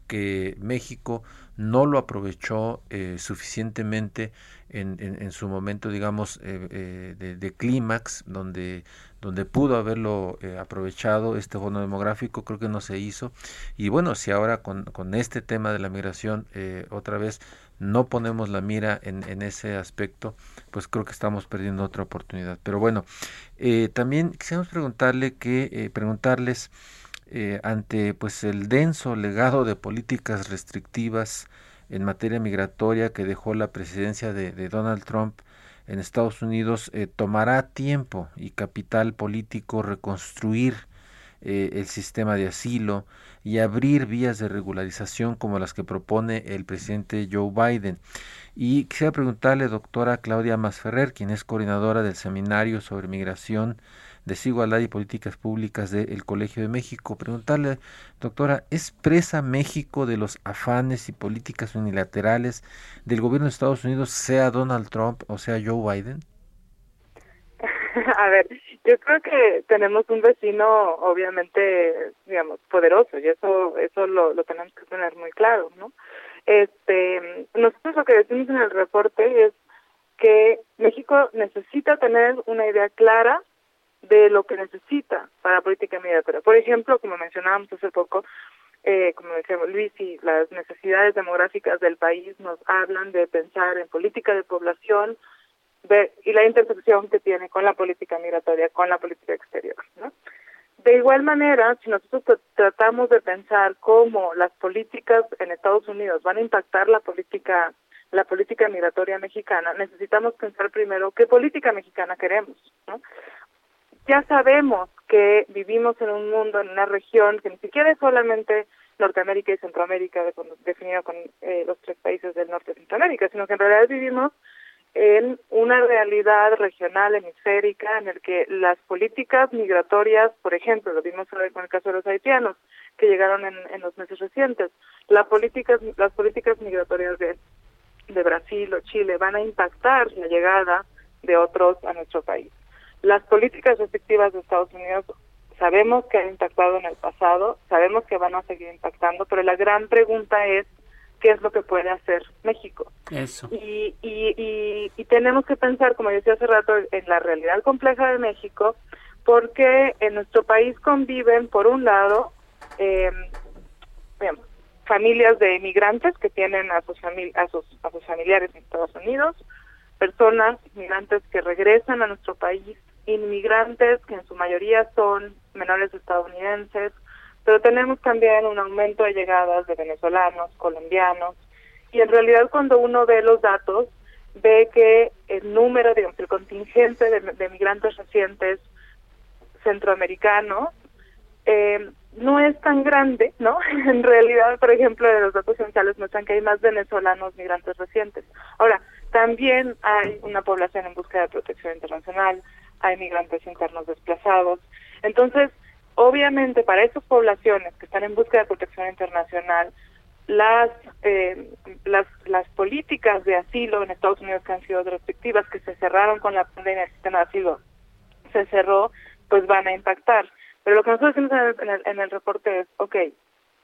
que México no lo aprovechó suficientemente en, en, su momento, digamos, eh, eh, de, clímax, donde, donde pudo haberlo eh, aprovechado este bono demográfico, creo que no se hizo. Y bueno, si ahora con, con este tema de la migración otra vez no ponemos la mira en, en, ese aspecto, pues creo que estamos perdiendo otra oportunidad. Pero bueno, también quisiéramos preguntarle que, preguntarles ante pues el denso legado de políticas restrictivas, en materia migratoria que dejó la presidencia de, Donald Trump en Estados Unidos, eh, tomará tiempo y capital político reconstruir eh, el sistema de asilo y abrir vías de regularización como las que propone el presidente Joe Biden. Y quisiera preguntarle, doctora Claudia Masferrer, quien es coordinadora del Seminario sobre Migración Desigualdad y Políticas Públicas del Colegio de México. Preguntarle, doctora, ¿es presa México de los afanes y políticas unilaterales del gobierno de Estados Unidos, sea Donald Trump o sea Joe Biden? A ver, yo creo que tenemos un vecino, obviamente, digamos, poderoso, y eso eso lo, lo tenemos que tener muy claro, ¿no? Este, nosotros lo que decimos en el reporte es que México necesita tener una idea clara de lo que necesita para política migratoria. Por ejemplo, como mencionábamos hace poco, eh, como decía Luis, y las necesidades demográficas del país nos hablan de pensar en política de población y la intersección que tiene con la política migratoria, con la política exterior. ¿no? De igual manera, si nosotros tratamos de pensar cómo las políticas en Estados Unidos van a impactar la política la política migratoria mexicana, necesitamos pensar primero qué política mexicana queremos. ¿no? Ya sabemos que vivimos en un mundo, en una región que ni siquiera es solamente Norteamérica y Centroamérica, definida con eh, los tres países del norte de Centroamérica, sino que en realidad vivimos en una realidad regional hemisférica en el que las políticas migratorias, por ejemplo, lo vimos ahora con el caso de los haitianos que llegaron en, en los meses recientes, la políticas, las políticas migratorias de Brasil o Chile van a impactar la llegada de otros a nuestro país. Las políticas restrictivas de Estados Unidos sabemos que han impactado en el pasado, sabemos que van a seguir impactando, pero la gran pregunta es qué es lo que puede hacer México. Eso. Y, y, y, tenemos que pensar, como decía hace rato, en la realidad compleja de México, porque en nuestro país conviven, por un lado, eh, familias de inmigrantes que tienen a sus, a sus, a sus familiares en Estados Unidos, personas migrantes que regresan a nuestro país inmigrantes, que en su mayoría son menores estadounidenses, pero tenemos también un aumento de llegadas de venezolanos, colombianos, y en realidad cuando uno ve los datos, ve que el número, digamos, el contingente de, migrantes recientes centroamericanos eh, no es tan grande, ¿no? en realidad, por ejemplo, de los datos sociales muestran que hay más venezolanos migrantes recientes. Ahora, también hay una población en búsqueda de protección internacional, hay migrantes internos desplazados. Entonces, obviamente para esas poblaciones que están en búsqueda de protección internacional, las, eh, las, las políticas de asilo en Estados Unidos que han sido restrictivas, que se cerraron con la pandemia, el sistema de asilo se cerró, pues van a impactar. Pero lo que nosotros decimos en el, en el reporte es, ok,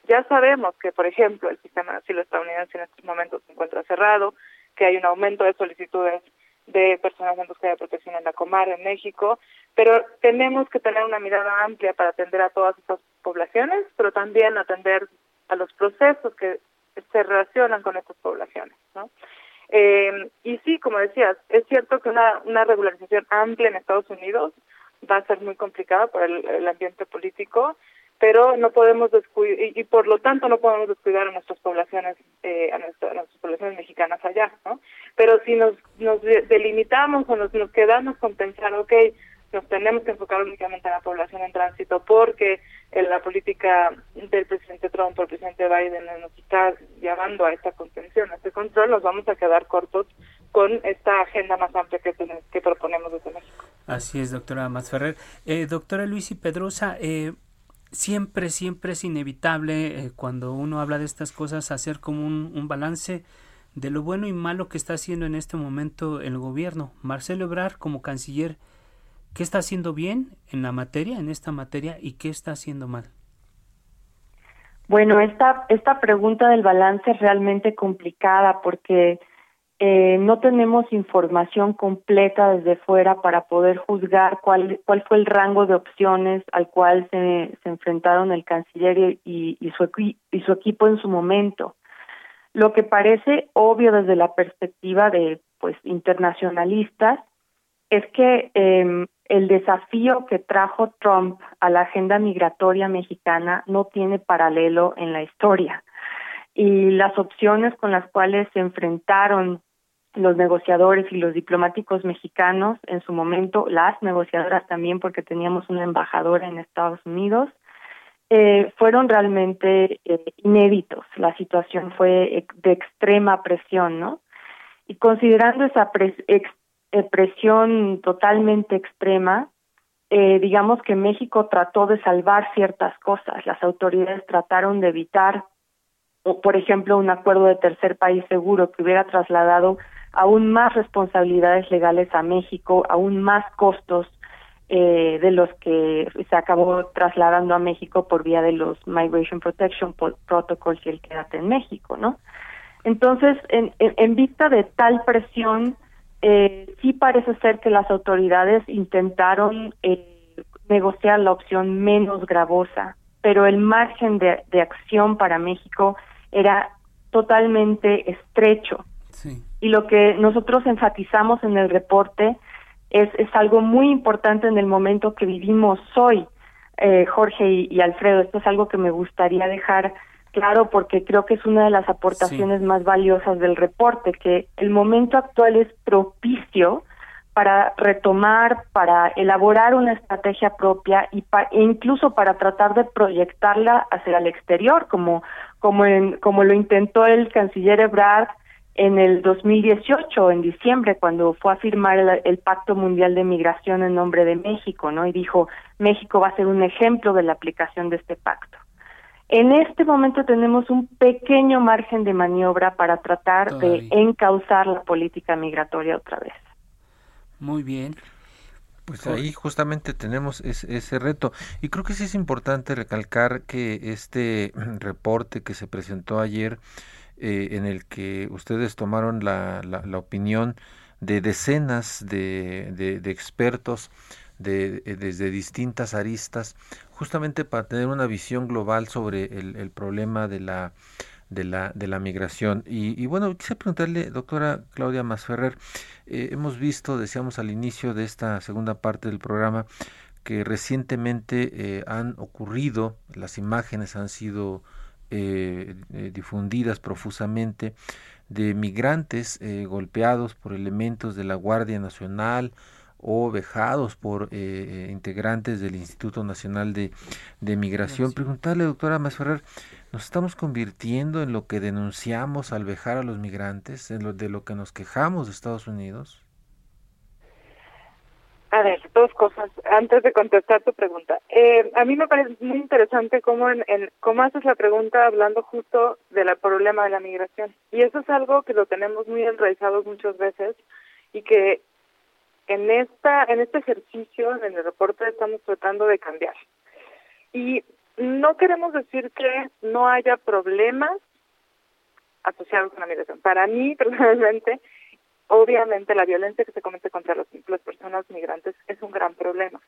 ya sabemos que, por ejemplo, el sistema de asilo estadounidense en estos momentos se encuentra cerrado, que hay un aumento de solicitudes de personas en búsqueda de protección en la Comar, en México, pero tenemos que tener una mirada amplia para atender a todas estas poblaciones, pero también atender a los procesos que se relacionan con estas poblaciones, ¿no? Eh, y sí, como decías, es cierto que una, una regularización amplia en Estados Unidos va a ser muy complicada por el, ambiente político, pero no podemos descuidar, y, por lo tanto no podemos descuidar a nuestras poblaciones, eh, a, nuestras poblaciones mexicanas allá, ¿no? Pero si nos, nos delimitamos o nos, quedamos con pensar, ok, nos tenemos que enfocar únicamente en la población en tránsito porque en la política del presidente Trump o el presidente Biden nos está llevando a esta contención, a este control, nos vamos a quedar cortos con esta agenda más amplia que, que proponemos desde México. Así es, doctora Masferrer. Eh, doctora Luis y Pedrosa, eh, siempre, siempre es inevitable eh, cuando uno habla de estas cosas hacer como un, un balance de lo bueno y malo que está haciendo en este momento el gobierno. Marcelo Ebrard como canciller ¿Qué está haciendo bien en la materia, en esta materia, y qué está haciendo mal? Bueno, esta, esta pregunta del balance es realmente complicada porque eh, no tenemos información completa desde fuera para poder juzgar cuál, cuál fue el rango de opciones al cual se, se enfrentaron el canciller y, y, su, y su equipo en su momento. Lo que parece obvio desde la perspectiva de pues internacionalistas es que eh, el desafío que trajo Trump a la agenda migratoria mexicana no tiene paralelo en la historia. Y las opciones con las cuales se enfrentaron los negociadores y los diplomáticos mexicanos en su momento, las negociadoras también, porque teníamos una embajadora en Estados Unidos, eh, fueron realmente eh, inéditos. La situación fue de extrema presión, ¿no? Y considerando esa eh, presión totalmente extrema, eh, digamos que México trató de salvar ciertas cosas. Las autoridades trataron de evitar, por ejemplo, un acuerdo de tercer país seguro que hubiera trasladado aún más responsabilidades legales a México, aún más costos eh, de los que se acabó trasladando a México por vía de los Migration Protection Protocols y el quédate en México, ¿no? Entonces, en, en vista de tal presión, eh, sí parece ser que las autoridades intentaron eh, negociar la opción menos gravosa, pero el margen de, acción para México era totalmente estrecho. Y lo que nosotros enfatizamos en el reporte es, es algo muy importante en el momento que vivimos hoy, eh, Jorge y Alfredo. Esto es algo que me gustaría dejar Claro, porque creo que es una de las aportaciones más valiosas del reporte, que el momento actual es propicio para retomar, para elaborar una estrategia propia y e incluso para tratar de proyectarla hacia el exterior, como como en, como lo intentó el canciller Ebrard en el 2018, en diciembre, cuando fue a firmar el, el, Pacto Mundial de Migración en nombre de México, ¿no? Y dijo, México va a ser un ejemplo de la aplicación de este pacto. En este momento tenemos un pequeño margen de maniobra para tratar de encauzar la política migratoria otra vez. Muy bien. Pues ahí justamente tenemos ese, reto. Y creo que sí es importante recalcar que este reporte que se presentó ayer, eh, en el que ustedes tomaron la, la, opinión de decenas de, de, expertos de, desde distintas aristas, justamente para tener una visión global sobre el, problema de la, de la, de la migración. Y, bueno, quise preguntarle, doctora Claudia Masferrer, eh, hemos visto, decíamos al inicio de esta segunda parte del programa, que recientemente eh, han ocurrido, las imágenes han sido eh, difundidas profusamente, de migrantes golpeados por elementos de la Guardia Nacional, o vejados por eh, eh, integrantes del Instituto Nacional de, de Migración. Preguntarle, doctora Masferrer, ¿nos estamos convirtiendo en lo que denunciamos al vejar a los migrantes, en lo de lo que nos quejamos de Estados Unidos? A ver, dos cosas. Antes de contestar tu pregunta, eh, a mí me parece muy interesante cómo, en, cómo haces la pregunta hablando justo del problema de la migración. Y eso es algo que lo tenemos muy enraizado muchas veces y que en esta en este ejercicio en el reporte estamos tratando de cambiar y no queremos decir que no haya problemas asociados con la migración. Para mí, personalmente, obviamente la violencia que se comete contra las, las personas migrantes es un gran problema.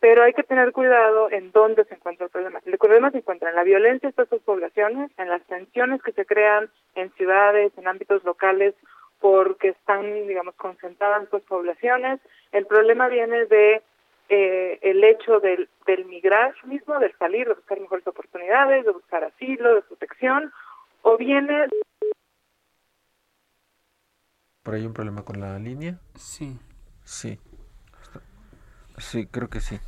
Pero hay que tener cuidado en dónde se encuentra el problema. El problema se encuentra en la violencia de estas poblaciones, en las tensiones que se crean en ciudades, en ámbitos locales porque están, digamos, concentradas pues poblaciones. El problema viene de eh, el hecho del, del migrar mismo, del salir, de buscar mejores oportunidades, de buscar asilo, de protección, o viene... ¿Por ahí un problema con la línea? Sí. Sí. Sí, creo que sí.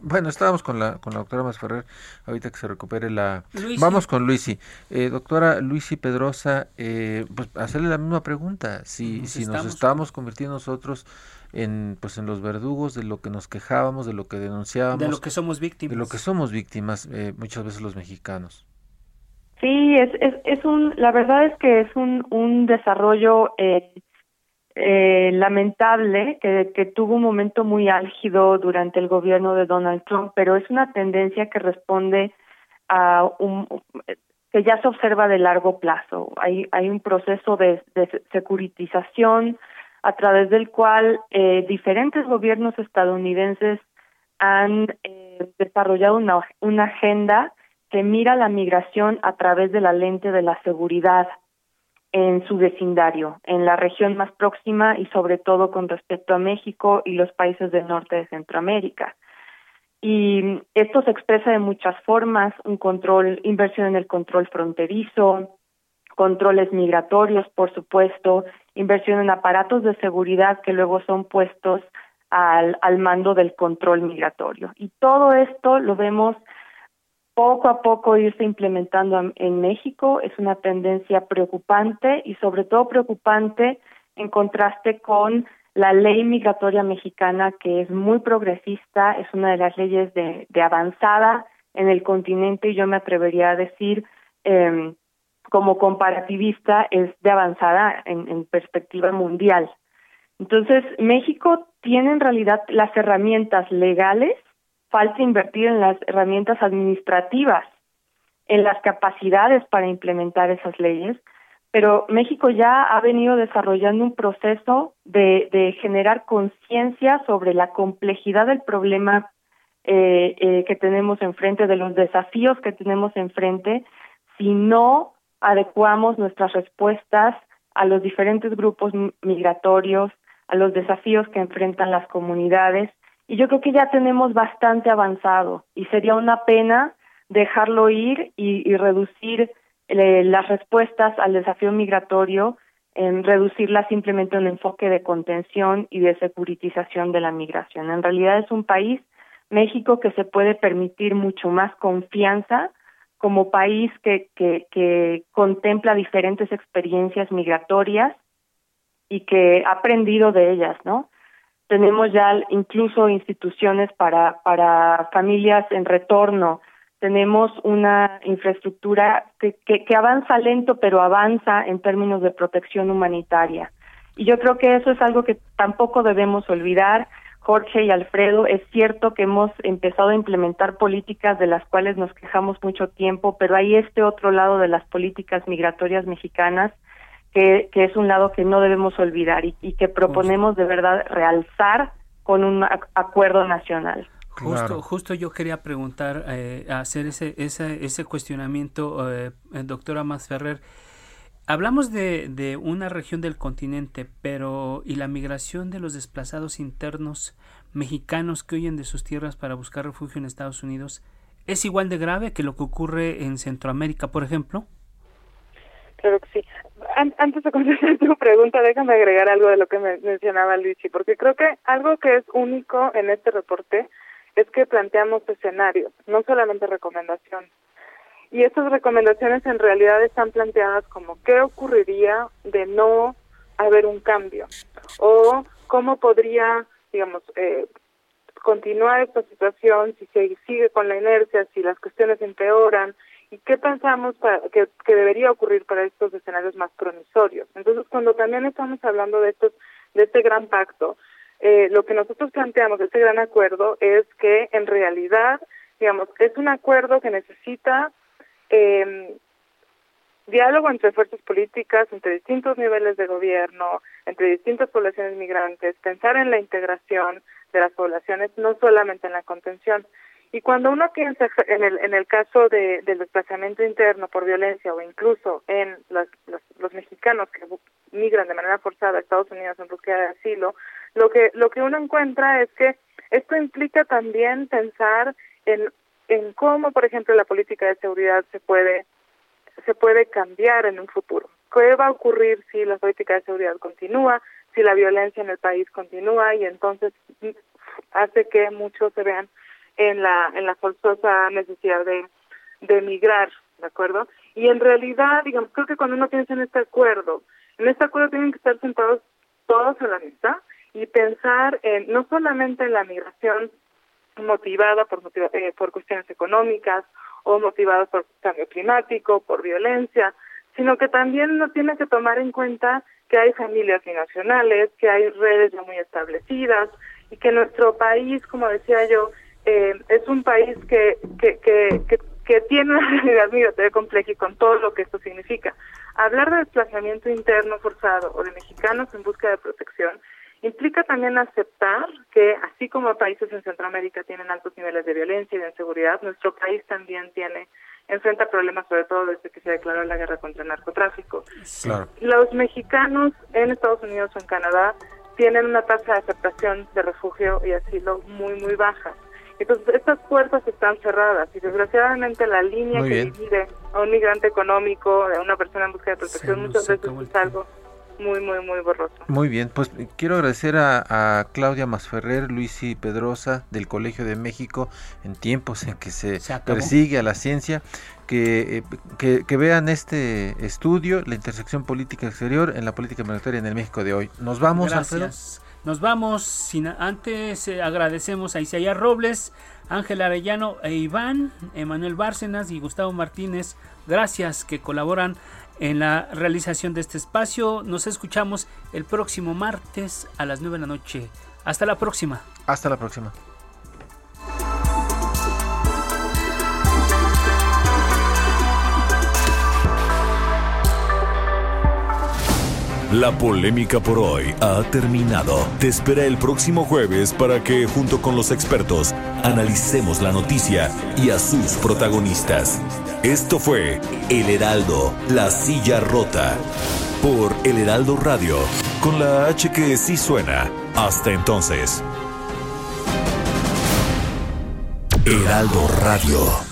Bueno, estábamos con la, con la doctora Masferrer, ahorita que se recupere la... Vamos con Luisi. Eh, doctora Luisi Pedrosa, eh, pues hacerle la misma pregunta. Si nos, si nos estamos convirtiendo nosotros en, pues, en los verdugos de lo que nos quejábamos, de lo que denunciábamos. De lo que somos víctimas. De lo que somos víctimas, eh, muchas veces los mexicanos. Sí, es, es, es un, la verdad es que es un, un desarrollo... Eh, eh, lamentable que, que, tuvo un momento muy álgido durante el gobierno de Donald Trump, pero es una tendencia que responde a un que ya se observa de largo plazo. Hay, hay un proceso de, de securitización a través del cual eh, diferentes gobiernos estadounidenses han eh, desarrollado una, una agenda que mira la migración a través de la lente de la seguridad en su vecindario, en la región más próxima y sobre todo con respecto a México y los países del norte de Centroamérica. Y esto se expresa de muchas formas, un control, inversión en el control fronterizo, controles migratorios, por supuesto, inversión en aparatos de seguridad que luego son puestos al, al mando del control migratorio. Y todo esto lo vemos poco a poco irse implementando en México es una tendencia preocupante y sobre todo preocupante en contraste con la ley migratoria mexicana que es muy progresista, es una de las leyes de, de avanzada en el continente y yo me atrevería a decir eh, como comparativista es de avanzada en perspectiva mundial. Entonces, México tiene en realidad las herramientas legales falta invertir en las herramientas administrativas, en las capacidades para implementar esas leyes, pero México ya ha venido desarrollando un proceso de, generar conciencia sobre la complejidad del problema eh, eh, que tenemos enfrente, de los desafíos que tenemos enfrente, si no adecuamos nuestras respuestas a los diferentes grupos migratorios, a los desafíos que enfrentan las comunidades y yo creo que ya tenemos bastante avanzado y sería una pena dejarlo ir y, reducir eh, las respuestas al desafío migratorio en reducirla simplemente a un enfoque de contención y de securitización de la migración. En realidad es un país, México, que se puede permitir mucho más confianza como país que, contempla diferentes experiencias migratorias y que ha aprendido de ellas, ¿no? Tenemos ya incluso instituciones para, para familias en retorno, tenemos una infraestructura que, que, que, avanza lento, pero avanza en términos de protección humanitaria. Y yo creo que eso es algo que tampoco debemos olvidar. Jorge y Alfredo, es cierto que hemos empezado a implementar políticas de las cuales nos quejamos mucho tiempo, pero hay este otro lado de las políticas migratorias mexicanas que, es un lado que no debemos olvidar y, que proponemos de verdad realzar con un acuerdo nacional. Justo, justo yo quería preguntar, eh, hacer ese, ese, ese cuestionamiento, eh, eh doctora Masferrer. Hablamos de, de una región del continente, pero ¿y la migración de los desplazados internos mexicanos que huyen de sus tierras para buscar refugio en Estados Unidos es igual de grave que lo que ocurre en Centroamérica, por ejemplo? Claro que sí antes de contestar tu pregunta, déjame agregar algo de lo que me mencionaba Luigi, porque creo que algo que es único en este reporte es que planteamos escenarios, no solamente recomendaciones. Y estas recomendaciones en realidad están planteadas como qué ocurriría de no haber un cambio o cómo podría, digamos, eh, continuar esta situación si se sigue con la inercia, si las cuestiones empeoran, y qué pensamos que, debería ocurrir para estos escenarios más promisorios. Entonces, cuando también estamos hablando de estos, de este gran pacto, eh, lo que nosotros planteamos, este gran acuerdo, es que en realidad, digamos, es un acuerdo que necesita eh, diálogo entre fuerzas políticas, entre distintos niveles de gobierno, entre distintas poblaciones migrantes, pensar en la integración de las poblaciones, no solamente en la contención. Y cuando uno piensa en el, en el caso de, del desplazamiento interno por violencia o incluso en los, los, mexicanos que migran de manera forzada a Estados Unidos en búsqueda de asilo, lo que, lo que uno encuentra es que esto implica también pensar en, en cómo, por ejemplo, la política de seguridad se puede, se puede cambiar en un futuro. ¿Qué va a ocurrir si la política de seguridad continúa, si la violencia en el país continúa y entonces hace que muchos se vean en la en la forzosa necesidad de, de emigrar, ¿de acuerdo? Y en realidad, digamos, creo que cuando uno piensa en este acuerdo, en este acuerdo tienen que estar sentados todos en la mesa y pensar en no solamente en la migración motivada por eh, por cuestiones económicas o motivada por cambio climático, por violencia, sino que también uno tiene que tomar en cuenta que hay familias binacionales, que hay redes ya muy establecidas y que nuestro país, como decía yo, eh, es un país que, que, que, que, tiene una realidad migratoria compleja y con todo lo que esto significa. Hablar de desplazamiento interno forzado o de mexicanos en busca de protección implica también aceptar que, así como países en Centroamérica tienen altos niveles de violencia y de inseguridad, nuestro país también tiene enfrenta problemas, sobre todo desde que se declaró la guerra contra el narcotráfico. Los mexicanos en Estados Unidos o en Canadá tienen una tasa de aceptación de refugio y asilo muy, muy baja. Entonces, estas puertas están cerradas y desgraciadamente la línea que divide a un migrante económico de una persona en busca de protección muchas veces es algo muy, muy, muy borroso. Muy bien, pues quiero agradecer a, Claudia Masferrer, Luis y Pedrosa del Colegio de México en tiempos en que se, persigue a la ciencia. Eh, que, que, vean este estudio, la intersección política exterior en la política migratoria en el México de hoy. Nos vamos, Gracias. Nos vamos, sin, antes eh, agradecemos a Isaías Robles, Ángel Arellano e Iván, Emanuel Bárcenas y Gustavo Martínez. Gracias que colaboran en la realización de este espacio. Nos escuchamos el próximo martes a las 9 de la noche. Hasta la próxima. Hasta la próxima. La polémica por hoy ha terminado. Te espera el próximo jueves para que, junto con los expertos, analicemos la noticia y a sus protagonistas. Esto fue El Heraldo, la silla rota. Por El Heraldo Radio, con la H que sí suena. Hasta entonces. Heraldo Radio.